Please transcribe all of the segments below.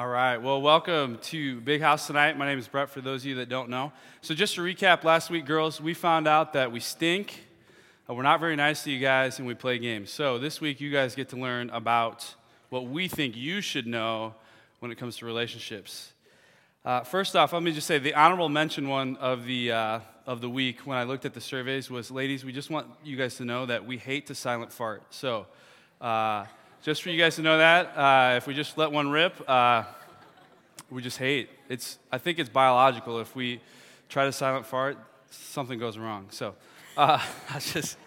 All right. Well, welcome to Big House tonight. My name is Brett, for those of you that don't know. So, just to recap, last week, girls, we found out that we stink, uh, we're not very nice to you guys, and we play games. So, this week, you guys get to learn about what we think you should know when it comes to relationships. Uh, first off, let me just say the honorable mention one of the, uh, of the week when I looked at the surveys was ladies, we just want you guys to know that we hate to silent fart. So, uh, just for you guys to know that, uh, if we just let one rip, uh, we just hate. It's, I think it's biological. If we try to silent fart, something goes wrong. So, uh, I just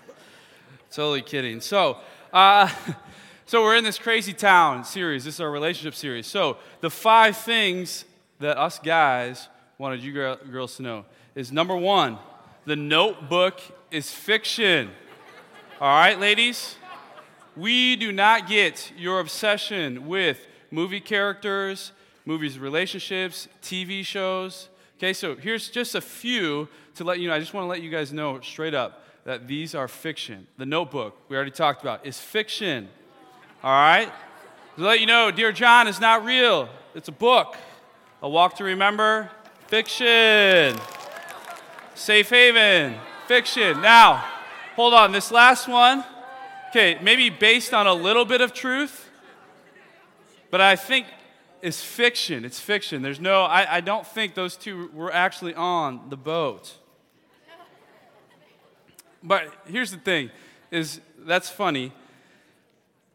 totally kidding. So, uh, so we're in this crazy town series. This is our relationship series. So, the five things that us guys wanted you girls to know is number one, the notebook is fiction. All right, ladies? We do not get your obsession with movie characters, movies, relationships, TV shows. Okay, so here's just a few to let you know. I just want to let you guys know straight up that these are fiction. The notebook, we already talked about, is fiction. All right? To let you know, Dear John is not real, it's a book. A Walk to Remember, fiction. Safe Haven, fiction. Now, hold on, this last one okay, maybe based on a little bit of truth, but I think it's fiction. It's fiction. There's no, I, I don't think those two were actually on the boat. But here's the thing is that's funny.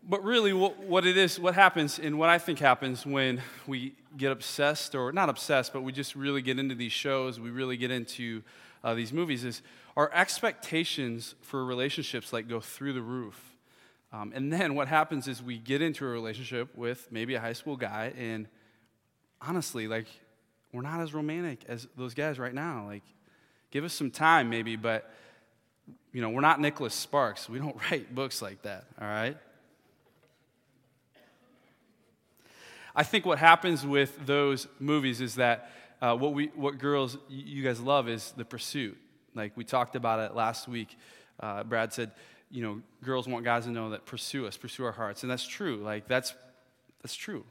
But really, what, what it is, what happens, and what I think happens when we get obsessed, or not obsessed, but we just really get into these shows, we really get into uh, these movies, is our expectations for relationships like go through the roof. Um, and then what happens is we get into a relationship with maybe a high school guy, and honestly, like, we're not as romantic as those guys right now. Like, give us some time, maybe, but, you know, we're not Nicholas Sparks. We don't write books like that, all right? I think what happens with those movies is that uh, what, we, what girls, you guys love is the pursuit. Like we talked about it last week. Uh, Brad said, you know, girls want guys to know that pursue us, pursue our hearts. And that's true. Like, that's, that's true.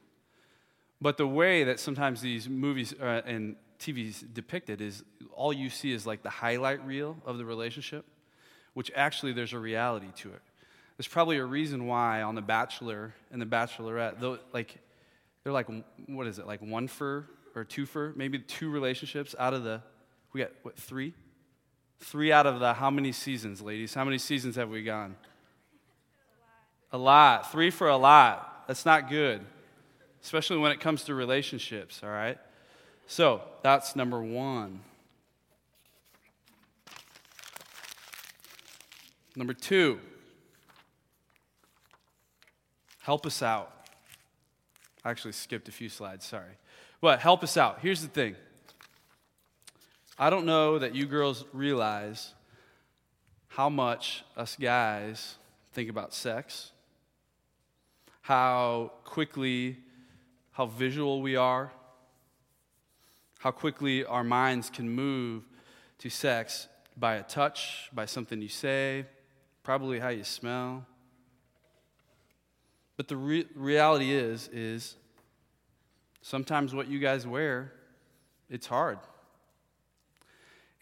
But the way that sometimes these movies uh, and TVs depict it is all you see is like the highlight reel of the relationship, which actually there's a reality to it. There's probably a reason why on The Bachelor and The Bachelorette, like, they're like, what is it, like one for or two for, maybe two relationships out of the, we got, what, three? Three out of the how many seasons, ladies? How many seasons have we gone? A lot. Three for a lot. That's not good, especially when it comes to relationships, all right? So that's number one. Number two, help us out. I actually skipped a few slides, sorry. But help us out. Here's the thing I don't know that you girls realize how much us guys think about sex, how quickly, how visual we are, how quickly our minds can move to sex by a touch, by something you say, probably how you smell. But the re- reality is, is sometimes what you guys wear, it's hard.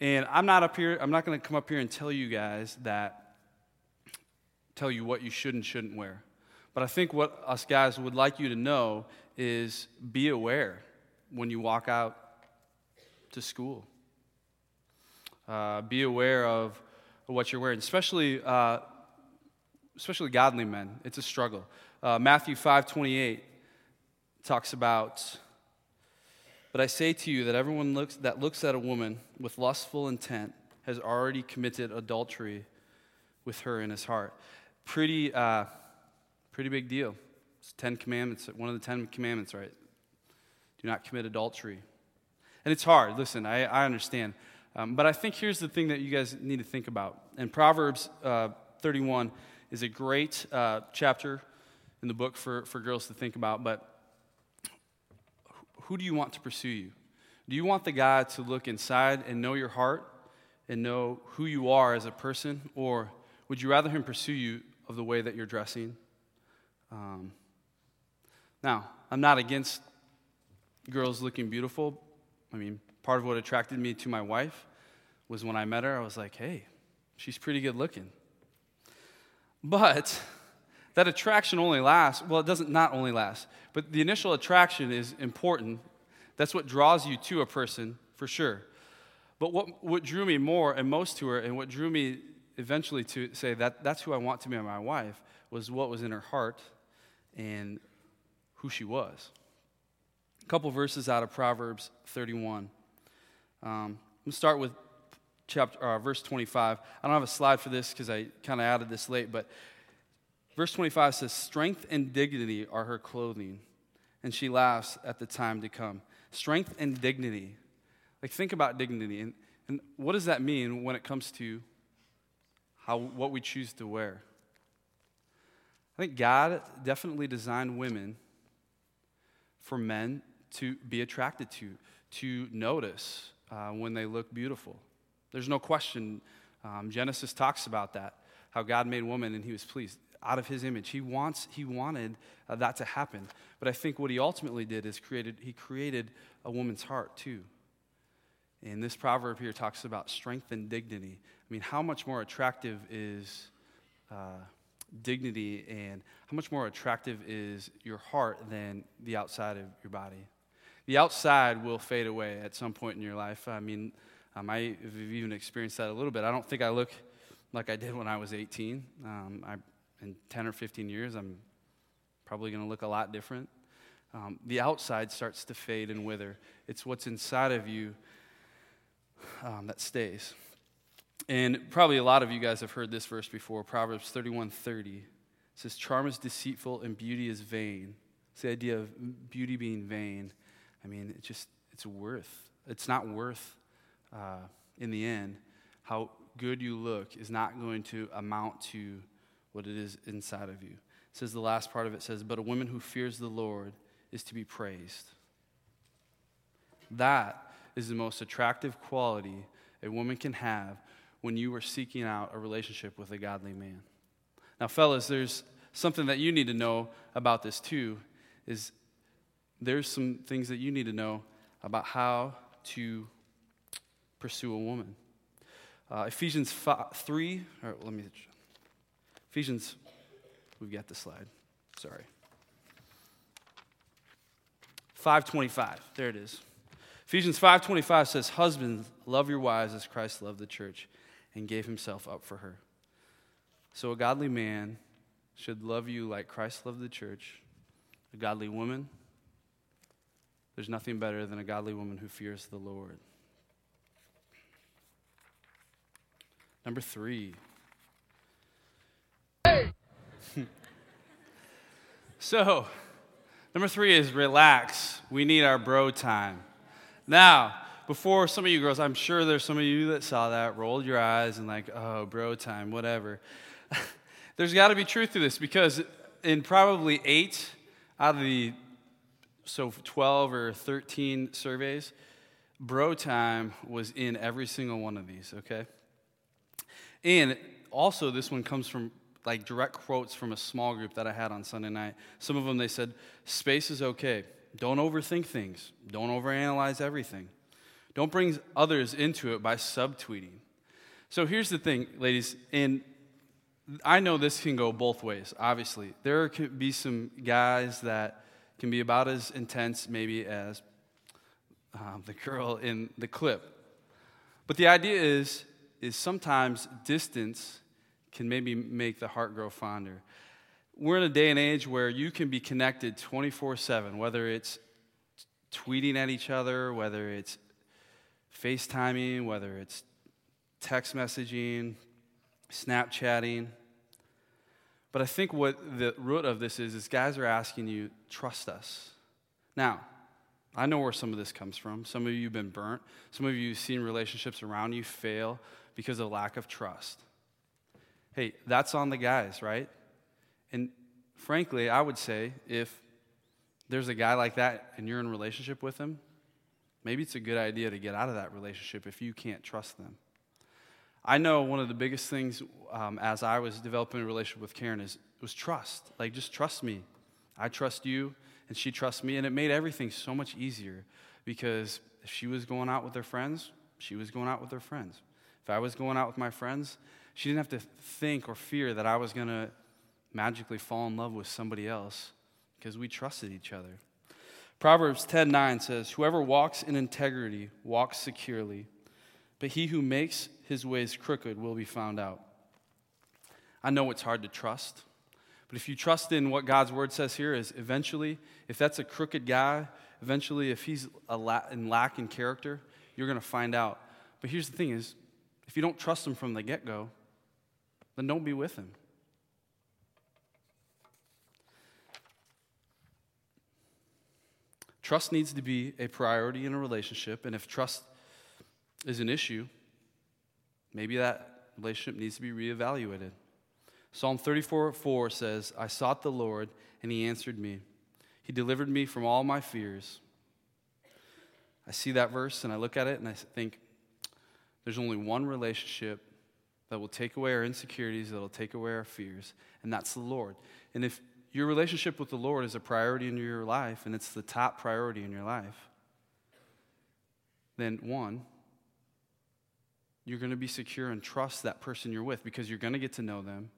And I'm not up here, I'm not going to come up here and tell you guys that, tell you what you should and shouldn't wear. But I think what us guys would like you to know is be aware when you walk out to school. Uh, be aware of what you're wearing, especially, uh, especially godly men. It's a struggle. Uh, Matthew 5:28 talks about but I say to you that everyone looks, that looks at a woman with lustful intent has already committed adultery with her in his heart. Pretty, uh, pretty big deal. It's Ten Commandments, one of the Ten Commandments, right? Do not commit adultery. And it's hard. Listen, I, I understand. Um, but I think here's the thing that you guys need to think about. And Proverbs uh, 31 is a great uh, chapter in the book for, for girls to think about. But who do you want to pursue you? Do you want the guy to look inside and know your heart and know who you are as a person? Or would you rather him pursue you of the way that you're dressing? Um, now, I'm not against girls looking beautiful. I mean, part of what attracted me to my wife was when I met her, I was like, hey, she's pretty good looking. But that attraction only lasts, well, it doesn't not only last, but the initial attraction is important. That's what draws you to a person, for sure. But what, what drew me more and most to her, and what drew me eventually to say that that's who I want to be my wife, was what was in her heart and who she was. A couple verses out of Proverbs 31. Um, let's start with chapter, uh, verse 25. I don't have a slide for this because I kind of added this late, but verse 25 says, Strength and dignity are her clothing, and she laughs at the time to come. Strength and dignity. Like, think about dignity. And, and what does that mean when it comes to how, what we choose to wear? I think God definitely designed women for men to be attracted to, to notice uh, when they look beautiful. There's no question. Um, Genesis talks about that, how God made woman and he was pleased out of his image. He wants, he wanted uh, that to happen. But I think what he ultimately did is created, he created a woman's heart too. And this proverb here talks about strength and dignity. I mean, how much more attractive is uh, dignity and how much more attractive is your heart than the outside of your body? The outside will fade away at some point in your life. I mean, um, I have even experienced that a little bit. I don't think I look like I did when I was 18. Um, I, in 10 or 15 years, I'm probably going to look a lot different. Um, the outside starts to fade and wither. It's what's inside of you um, that stays. And probably a lot of you guys have heard this verse before Proverbs 31 30 says, Charm is deceitful and beauty is vain. It's the idea of beauty being vain. I mean, it just, it's worth, it's not worth, uh, in the end, how good you look is not going to amount to what it is inside of you. It says the last part of it says, But a woman who fears the Lord is to be praised. That is the most attractive quality a woman can have when you are seeking out a relationship with a godly man. Now, fellas, there's something that you need to know about this too is there's some things that you need to know about how to pursue a woman. Uh, Ephesians 5, 3, or let me, Ephesians, we've got the slide. Sorry. 525, there it is. Ephesians 5:25 says, "Husbands, love your wives as Christ loved the church and gave himself up for her." So a godly man should love you like Christ loved the church. A godly woman, there's nothing better than a godly woman who fears the Lord. Number 3. So, number 3 is relax. We need our bro time. Now, before some of you girls, I'm sure there's some of you that saw that, rolled your eyes and like, oh, bro time, whatever. there's got to be truth to this because in probably eight out of the so 12 or 13 surveys, bro time was in every single one of these, okay? And also, this one comes from like direct quotes from a small group that I had on Sunday night. Some of them they said, space is okay. Don't overthink things. Don't overanalyze everything. Don't bring others into it by subtweeting. So here's the thing, ladies, and I know this can go both ways, obviously. There could be some guys that can be about as intense, maybe, as um, the girl in the clip. But the idea is, is sometimes distance can maybe make the heart grow fonder we're in a day and age where you can be connected 24 7, whether it's tweeting at each other, whether it's FaceTiming, whether it's text messaging, Snapchatting. But I think what the root of this is, is guys are asking you, trust us. Now, I know where some of this comes from. Some of you have been burnt. Some of you have seen relationships around you fail because of lack of trust. Hey, that's on the guys, right? And frankly, I would say if there's a guy like that and you're in a relationship with him, maybe it's a good idea to get out of that relationship if you can't trust them. I know one of the biggest things um, as I was developing a relationship with Karen is was trust. Like, just trust me. I trust you. and she trusts me. And it made everything so much easier because if she was going out with her friends, she was going out with her friends. If I was going out with my friends, she didn't have to think or fear that I was going to magically fall in love with somebody else because we trusted each other. Proverbs 10:9 says, "Whoever walks in integrity walks securely, but he who makes his ways crooked will be found out." I know it's hard to trust, but if you trust in what God's word says here is eventually if that's a crooked guy, eventually if he's la- in lack in character, you're going to find out. But here's the thing is if you don't trust him from the get-go, then don't be with him. Trust needs to be a priority in a relationship, and if trust is an issue, maybe that relationship needs to be reevaluated. Psalm 34 4 says, I sought the Lord, and he answered me. He delivered me from all my fears. I see that verse and I look at it and I think, there's only one relationship that will take away our insecurities, that will take away our fears, and that's the Lord. And if your relationship with the Lord is a priority in your life, and it's the top priority in your life, then one, you're going to be secure and trust that person you're with because you're going to get to know them.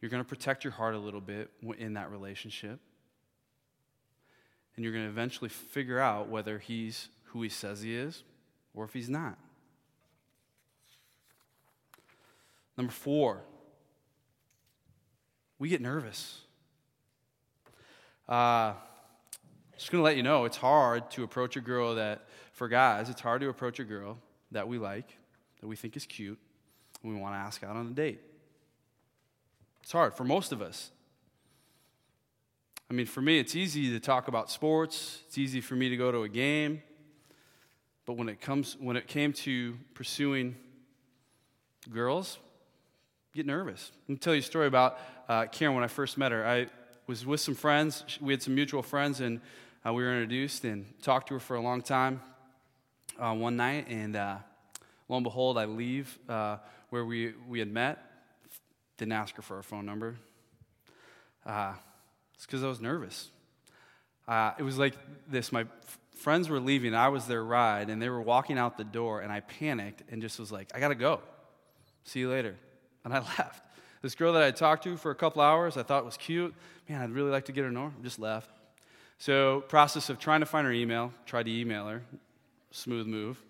You're going to protect your heart a little bit in that relationship. And you're going to eventually figure out whether he's who he says he is or if he's not. Number four, we get nervous. Uh, just going to let you know it's hard to approach a girl that, for guys, it's hard to approach a girl that we like, that we think is cute, and we want to ask out on a date. It's hard for most of us. I mean, for me, it's easy to talk about sports. It's easy for me to go to a game. But when it comes, when it came to pursuing girls, get nervous. Let me tell you a story about uh, Karen when I first met her. I was with some friends. We had some mutual friends, and uh, we were introduced and talked to her for a long time uh, one night. And uh, lo and behold, I leave uh, where we, we had met. Didn't ask her for her phone number. Uh, it's because I was nervous. It was like this my f- friends were leaving, I was their ride, and they were walking out the door, and I panicked and just was like, I gotta go. See you later. And I left. This girl that I talked to for a couple hours, I thought was cute. Man, I'd really like to get her know. Just left. So, process of trying to find her email, tried to email her. Smooth move.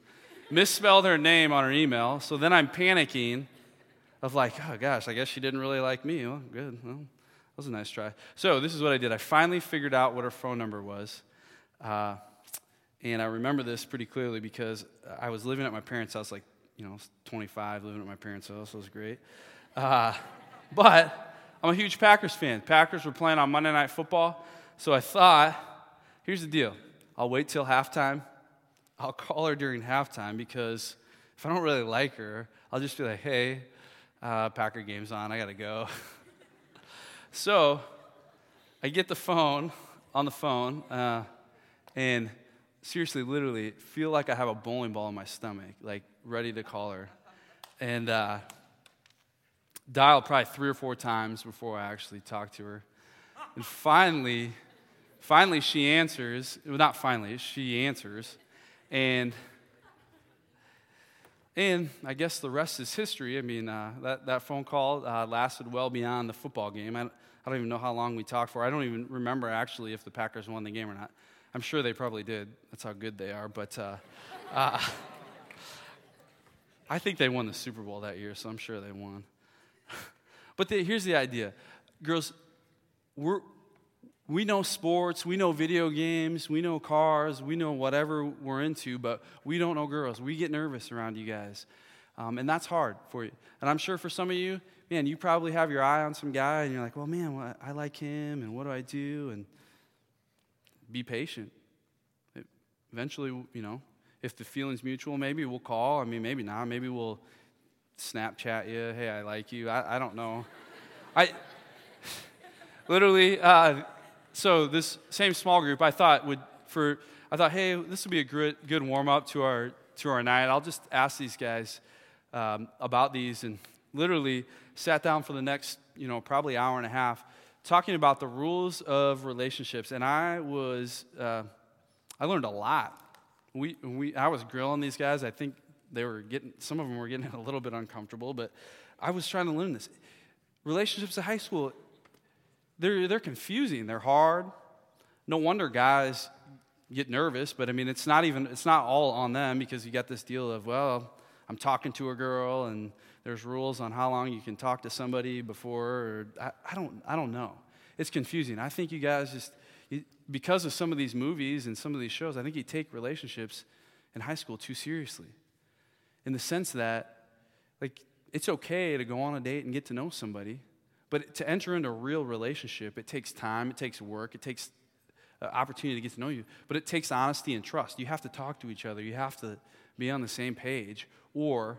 Misspelled her name on her email. So then I'm panicking of like, oh gosh, I guess she didn't really like me. Well, good. Well, that was a nice try. So this is what I did. I finally figured out what her phone number was. Uh, and I remember this pretty clearly because I was living at my parents' house, like, you know, 25, living at my parents' house. It was great. Uh, but I'm a huge Packers fan. Packers were playing on Monday Night Football. So I thought, here's the deal I'll wait till halftime. I'll call her during halftime because if I don't really like her, I'll just be like, hey, uh, Packer game's on. I got to go. so I get the phone on the phone uh, and seriously, literally, feel like I have a bowling ball in my stomach, like ready to call her. And uh, dial probably three or four times before I actually talked to her. And finally, finally she answers. Well, not finally, she answers. And and I guess the rest is history. I mean, uh, that, that phone call uh, lasted well beyond the football game. I, I don't even know how long we talked for. I don't even remember actually if the Packers won the game or not. I'm sure they probably did. That's how good they are. But uh, uh I think they won the Super Bowl that year, so I'm sure they won. But the, here's the idea girls, we're, we know sports, we know video games, we know cars, we know whatever we're into, but we don't know girls. We get nervous around you guys. Um, and that's hard for you. And I'm sure for some of you, man, you probably have your eye on some guy and you're like, well, man, I like him and what do I do? And be patient. It, eventually, you know, if the feeling's mutual, maybe we'll call. I mean, maybe not. Maybe we'll Snapchat you, hey, I like you. I, I don't know. I literally, uh, so this same small group, I thought would for, I thought, hey, this would be a good, good warm up to our to our night. I'll just ask these guys um, about these, and literally sat down for the next, you know, probably hour and a half, talking about the rules of relationships, and I was, uh, I learned a lot. We, we, I was grilling these guys. I think they were getting, some of them were getting a little bit uncomfortable, but I was trying to learn this. Relationships at high school, they're, they're confusing, they're hard. No wonder guys get nervous, but I mean, it's not even, it's not all on them because you got this deal of, well, I'm talking to a girl and there's rules on how long you can talk to somebody before, or I, I don't, I don't know. It's confusing. I think you guys just, because of some of these movies and some of these shows, I think you take relationships in high school too seriously. In the sense that, like, it's okay to go on a date and get to know somebody, but to enter into a real relationship, it takes time, it takes work, it takes uh, opportunity to get to know you, but it takes honesty and trust. You have to talk to each other, you have to be on the same page, or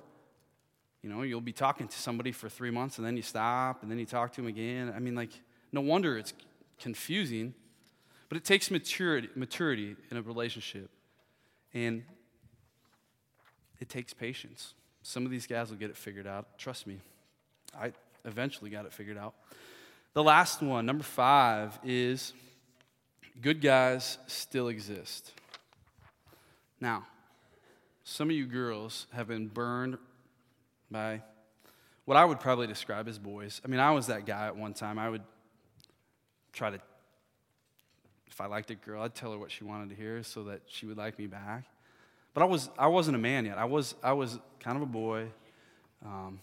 you know, you'll be talking to somebody for three months and then you stop and then you talk to them again. I mean, like, no wonder it's confusing, but it takes maturity, maturity in a relationship. And it takes patience. Some of these guys will get it figured out. Trust me, I eventually got it figured out. The last one, number five, is good guys still exist. Now, some of you girls have been burned by what I would probably describe as boys. I mean, I was that guy at one time. I would try to, if I liked a girl, I'd tell her what she wanted to hear so that she would like me back. But I, was, I wasn't a man yet. I was, I was kind of a boy, um,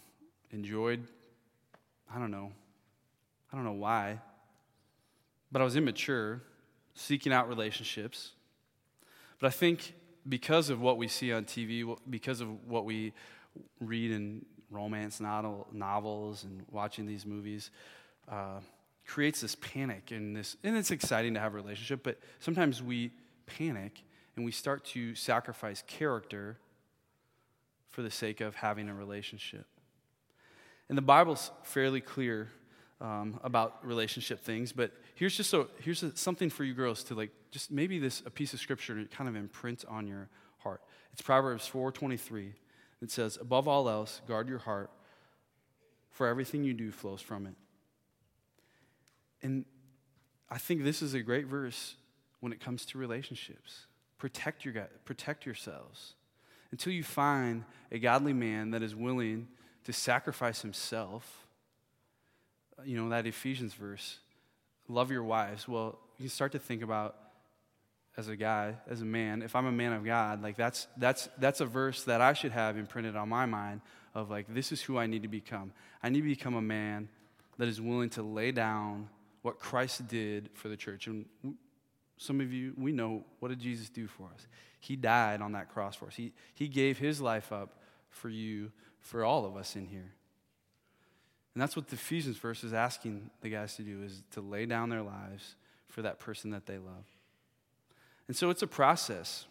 enjoyed, I don't know, I don't know why, but I was immature, seeking out relationships. But I think because of what we see on TV, because of what we read in romance novel, novels and watching these movies uh, creates this panic and this and it's exciting to have a relationship but sometimes we panic and we start to sacrifice character for the sake of having a relationship. And the bible's fairly clear um, about relationship things but here's just so here's a, something for you girls to like just maybe this a piece of scripture to kind of imprint on your heart. It's proverbs 423 it says, Above all else, guard your heart, for everything you do flows from it. And I think this is a great verse when it comes to relationships. Protect, your, protect yourselves until you find a godly man that is willing to sacrifice himself. Uh, you know, that Ephesians verse, love your wives. Well, you start to think about as a guy, as a man, if I'm a man of God, like that's that's that's a verse that I should have imprinted on my mind of like this is who I need to become. I need to become a man that is willing to lay down what Christ did for the church. And some of you, we know what did Jesus do for us? He died on that cross for us. He he gave his life up for you, for all of us in here. And that's what the Ephesians verse is asking the guys to do is to lay down their lives for that person that they love. And so it's a process.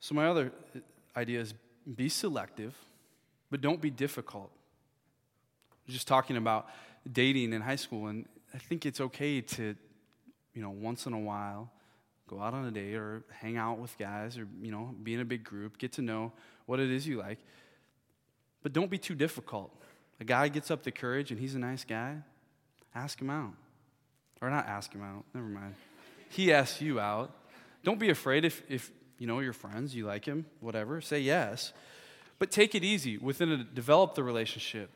So, my other uh, idea is be selective, but don't be difficult. Just talking about dating in high school, and I think it's okay to, you know, once in a while, go out on a date or hang out with guys or, you know, be in a big group, get to know what it is you like. But don't be too difficult. A guy gets up the courage and he's a nice guy, ask him out. Or not ask him out, never mind he asks you out. Don't be afraid if, if you know your friends, you like him, whatever, say yes. But take it easy within a develop the relationship.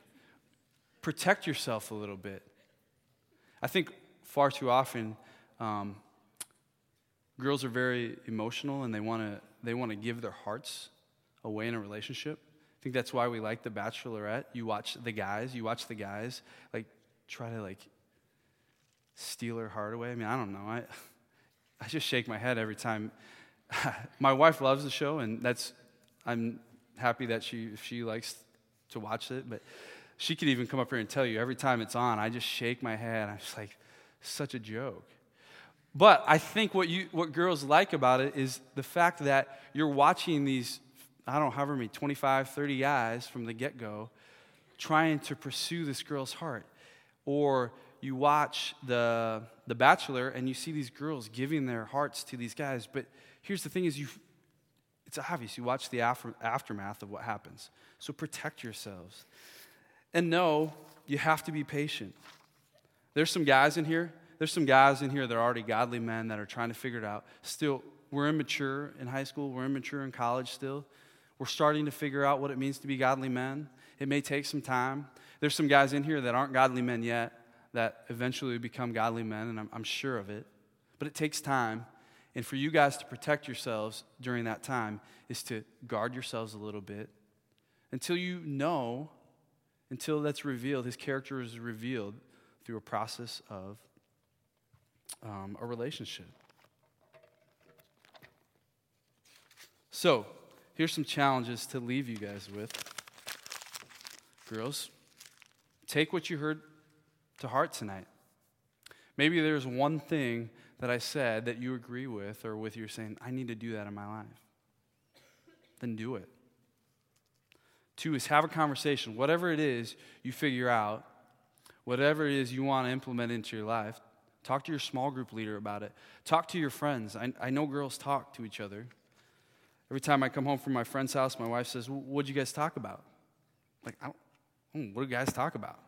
Protect yourself a little bit. I think far too often um, girls are very emotional and they want to they want to give their hearts away in a relationship. I think that's why we like The Bachelorette. You watch the guys, you watch the guys like try to like steal her heart away. I mean, I don't know. I I just shake my head every time. my wife loves the show, and that's I'm happy that she she likes to watch it. But she could even come up here and tell you every time it's on, I just shake my head. I'm just like, such a joke. But I think what you what girls like about it is the fact that you're watching these I don't know however many 25, 30 guys from the get go trying to pursue this girl's heart, or you watch the, the Bachelor and you see these girls giving their hearts to these guys. But here's the thing is you it's obvious. You watch the after, aftermath of what happens. So protect yourselves. And no, you have to be patient. There's some guys in here. There's some guys in here that are already godly men that are trying to figure it out. Still, we're immature in high school. We're immature in college still. We're starting to figure out what it means to be godly men. It may take some time. There's some guys in here that aren't godly men yet that eventually become godly men, and I'm, I'm sure of it. But it takes time. And for you guys to protect yourselves during that time is to guard yourselves a little bit until you know, until that's revealed, his character is revealed through a process of um, a relationship. So, here's some challenges to leave you guys with. Girls, take what you heard to heart tonight. Maybe there's one thing that I said that you agree with, or with you're saying, I need to do that in my life. Then do it. Two is have a conversation. Whatever it is you figure out, whatever it is you want to implement into your life, talk to your small group leader about it. Talk to your friends. I, I know girls talk to each other. Every time I come home from my friend's house, my wife says, What'd you guys talk about? Like, I don't, hmm, what do guys talk about?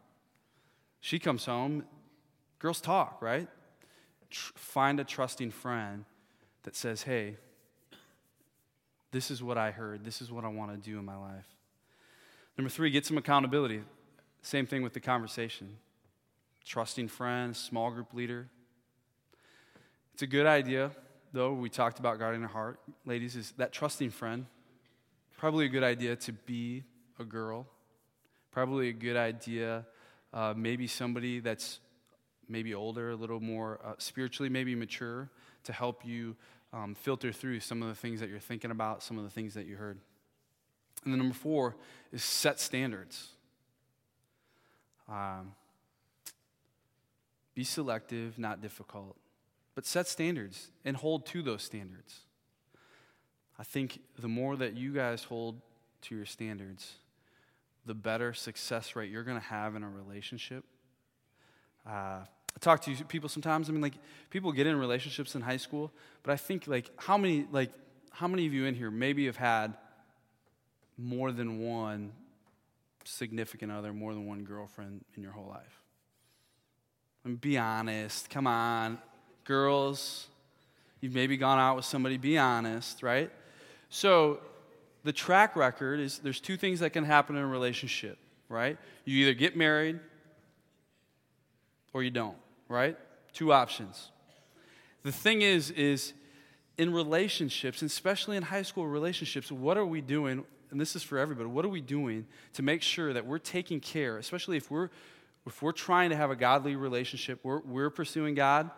She comes home, girls talk, right? Tr- find a trusting friend that says, Hey, this is what I heard. This is what I want to do in my life. Number three, get some accountability. Same thing with the conversation. Trusting friend, small group leader. It's a good idea though, we talked about guarding our heart, ladies, is that trusting friend. Probably a good idea to be a girl. Probably a good idea, uh, maybe somebody that's maybe older, a little more uh, spiritually, maybe mature, to help you um, filter through some of the things that you're thinking about, some of the things that you heard. And then number four is set standards. Um, be selective, not difficult but set standards and hold to those standards. I think the more that you guys hold to your standards, the better success rate you're going to have in a relationship. Uh, I talk to people sometimes. I mean, like people get in relationships in high school, but I think like how many like how many of you in here maybe have had more than one significant other, more than one girlfriend in your whole life? I mean, be honest. Come on girls, you've maybe gone out with somebody, be honest, right? So the track record is there's two things that can happen in a relationship, right? You either get married or you don't, right? Two options. The thing is, is in relationships, especially in high school relationships, what are we doing? And this is for everybody. What are we doing to make sure that we're taking care, especially if we're if we're trying to have a godly relationship, we're, we're pursuing God,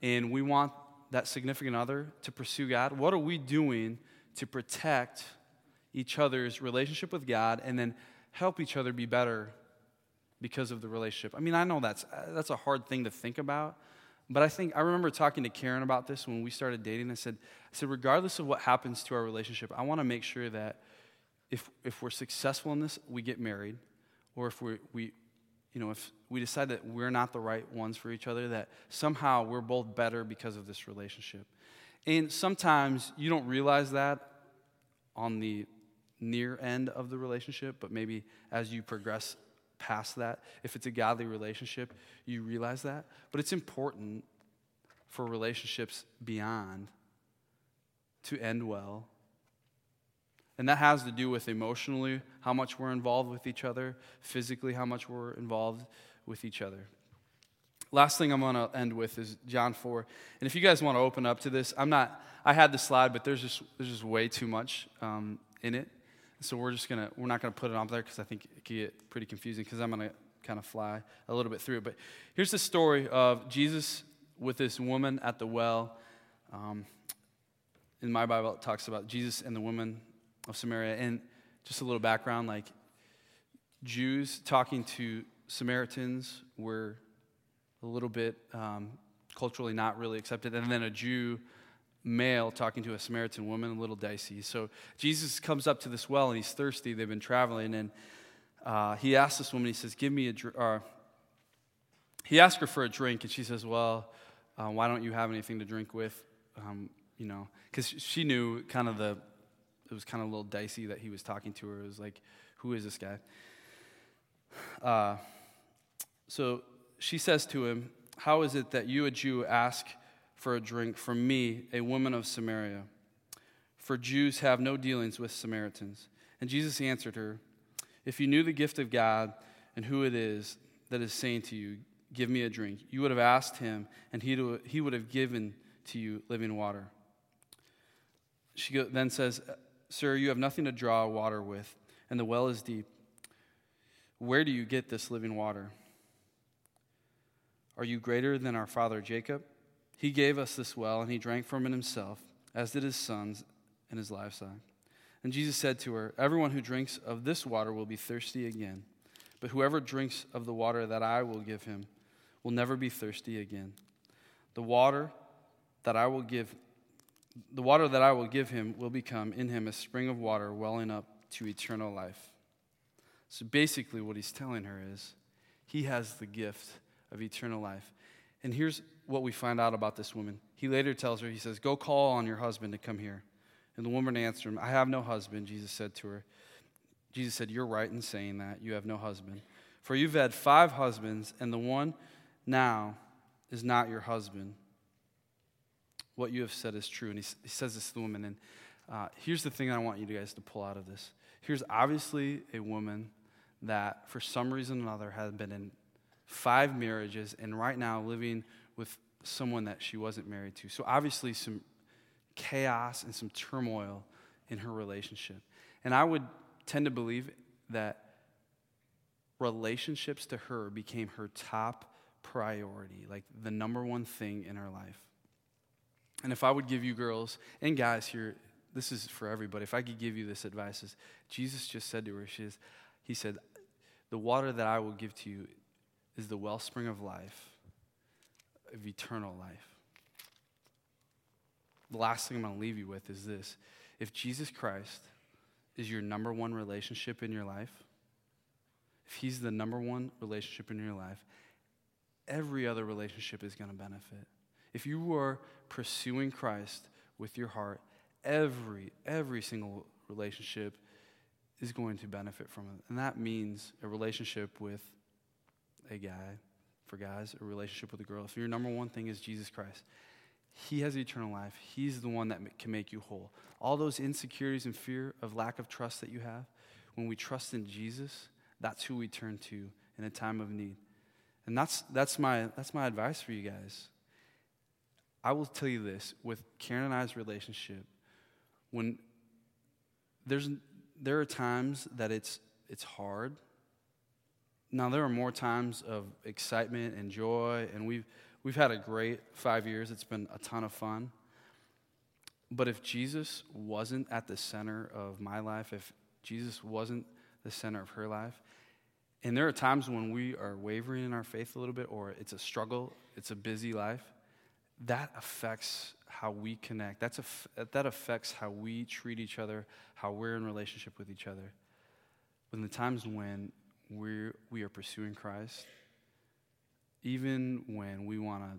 and we want that significant other to pursue God, what are we doing to protect each other's relationship with God and then help each other be better because of the relationship? I mean, I know that's, that's a hard thing to think about, but I think I remember talking to Karen about this when we started dating. I said, I said, regardless of what happens to our relationship, I want to make sure that if, if we're successful in this, we get married, or if we we, you know, if we decide that we're not the right ones for each other, that somehow we're both better because of this relationship. And sometimes you don't realize that on the near end of the relationship, but maybe as you progress past that, if it's a godly relationship, you realize that. But it's important for relationships beyond to end well and that has to do with emotionally, how much we're involved with each other, physically, how much we're involved with each other. Last thing I'm going to end with is John 4. And if you guys want to open up to this, I'm not, I had the slide, but there's just, there's just way too much um, in it. So we're just going to, we're not going to put it on there because I think it could get pretty confusing because I'm going to kind of fly a little bit through it. But here's the story of Jesus with this woman at the well. Um, in my Bible, it talks about Jesus and the woman of Samaria. And just a little background like Jews talking to Samaritans were a little bit um, culturally not really accepted. And then a Jew male talking to a Samaritan woman, a little dicey. So Jesus comes up to this well and he's thirsty. They've been traveling. And uh, he asks this woman, he says, Give me a drink. He asks her for a drink, and she says, Well, uh, why don't you have anything to drink with? Um, you know, because she knew kind of the it was kind of a little dicey that he was talking to her. It was like, who is this guy? Uh, so she says to him, How is it that you, a Jew, ask for a drink from me, a woman of Samaria? For Jews have no dealings with Samaritans. And Jesus answered her, If you knew the gift of God and who it is that is saying to you, Give me a drink, you would have asked him, and he would have given to you living water. She then says, Sir, you have nothing to draw water with, and the well is deep. Where do you get this living water? Are you greater than our father Jacob? He gave us this well, and he drank from it himself, as did his sons and his livestock. And Jesus said to her, Everyone who drinks of this water will be thirsty again, but whoever drinks of the water that I will give him will never be thirsty again. The water that I will give the water that I will give him will become in him a spring of water welling up to eternal life. So basically, what he's telling her is he has the gift of eternal life. And here's what we find out about this woman. He later tells her, he says, Go call on your husband to come here. And the woman answered him, I have no husband, Jesus said to her. Jesus said, You're right in saying that. You have no husband. For you've had five husbands, and the one now is not your husband. What you have said is true. And he, he says this to the woman. And uh, here's the thing I want you guys to pull out of this. Here's obviously a woman that, for some reason or another, has been in five marriages and right now living with someone that she wasn't married to. So, obviously, some chaos and some turmoil in her relationship. And I would tend to believe that relationships to her became her top priority, like the number one thing in her life. And if I would give you girls and guys here, this is for everybody, if I could give you this advice, is Jesus just said to her, she is, He said, The water that I will give to you is the wellspring of life, of eternal life. The last thing I'm going to leave you with is this if Jesus Christ is your number one relationship in your life, if He's the number one relationship in your life, every other relationship is going to benefit. If you are pursuing Christ with your heart, every, every single relationship is going to benefit from it. And that means a relationship with a guy, for guys, a relationship with a girl. If your number one thing is Jesus Christ, He has eternal life. He's the one that can make you whole. All those insecurities and fear of lack of trust that you have, when we trust in Jesus, that's who we turn to in a time of need. And that's, that's, my, that's my advice for you guys. I will tell you this with Karen and I's relationship, when there's there are times that it's it's hard. Now there are more times of excitement and joy, and we've we've had a great five years. It's been a ton of fun. But if Jesus wasn't at the center of my life, if Jesus wasn't the center of her life, and there are times when we are wavering in our faith a little bit, or it's a struggle, it's a busy life, that affects how we connect. That's a, that affects how we treat each other, how we're in relationship with each other. But in the times when we're, we are pursuing Christ, even when we want to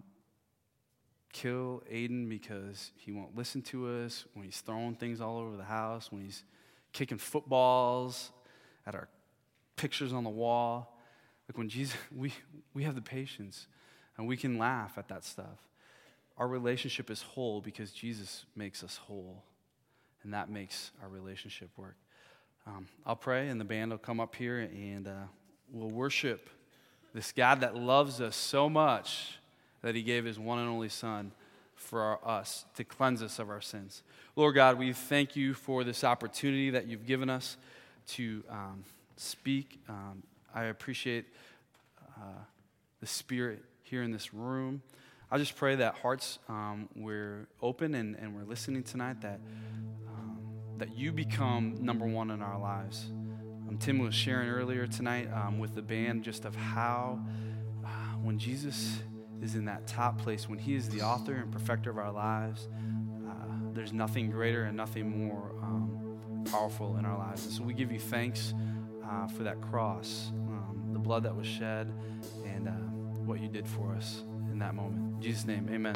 kill Aiden because he won't listen to us, when he's throwing things all over the house, when he's kicking footballs at our pictures on the wall, like when Jesus, we, we have the patience and we can laugh at that stuff. Our relationship is whole because Jesus makes us whole, and that makes our relationship work. Um, I'll pray, and the band will come up here, and uh, we'll worship this God that loves us so much that he gave his one and only Son for our, us to cleanse us of our sins. Lord God, we thank you for this opportunity that you've given us to um, speak. Um, I appreciate uh, the Spirit here in this room. I just pray that hearts um, we're open and, and we're listening tonight, that, um, that you become number one in our lives. Um, Tim was sharing earlier tonight um, with the band just of how uh, when Jesus is in that top place, when he is the author and perfecter of our lives, uh, there's nothing greater and nothing more um, powerful in our lives. And so we give you thanks uh, for that cross, um, the blood that was shed, and uh, what you did for us in that moment. In Jesus' name, amen.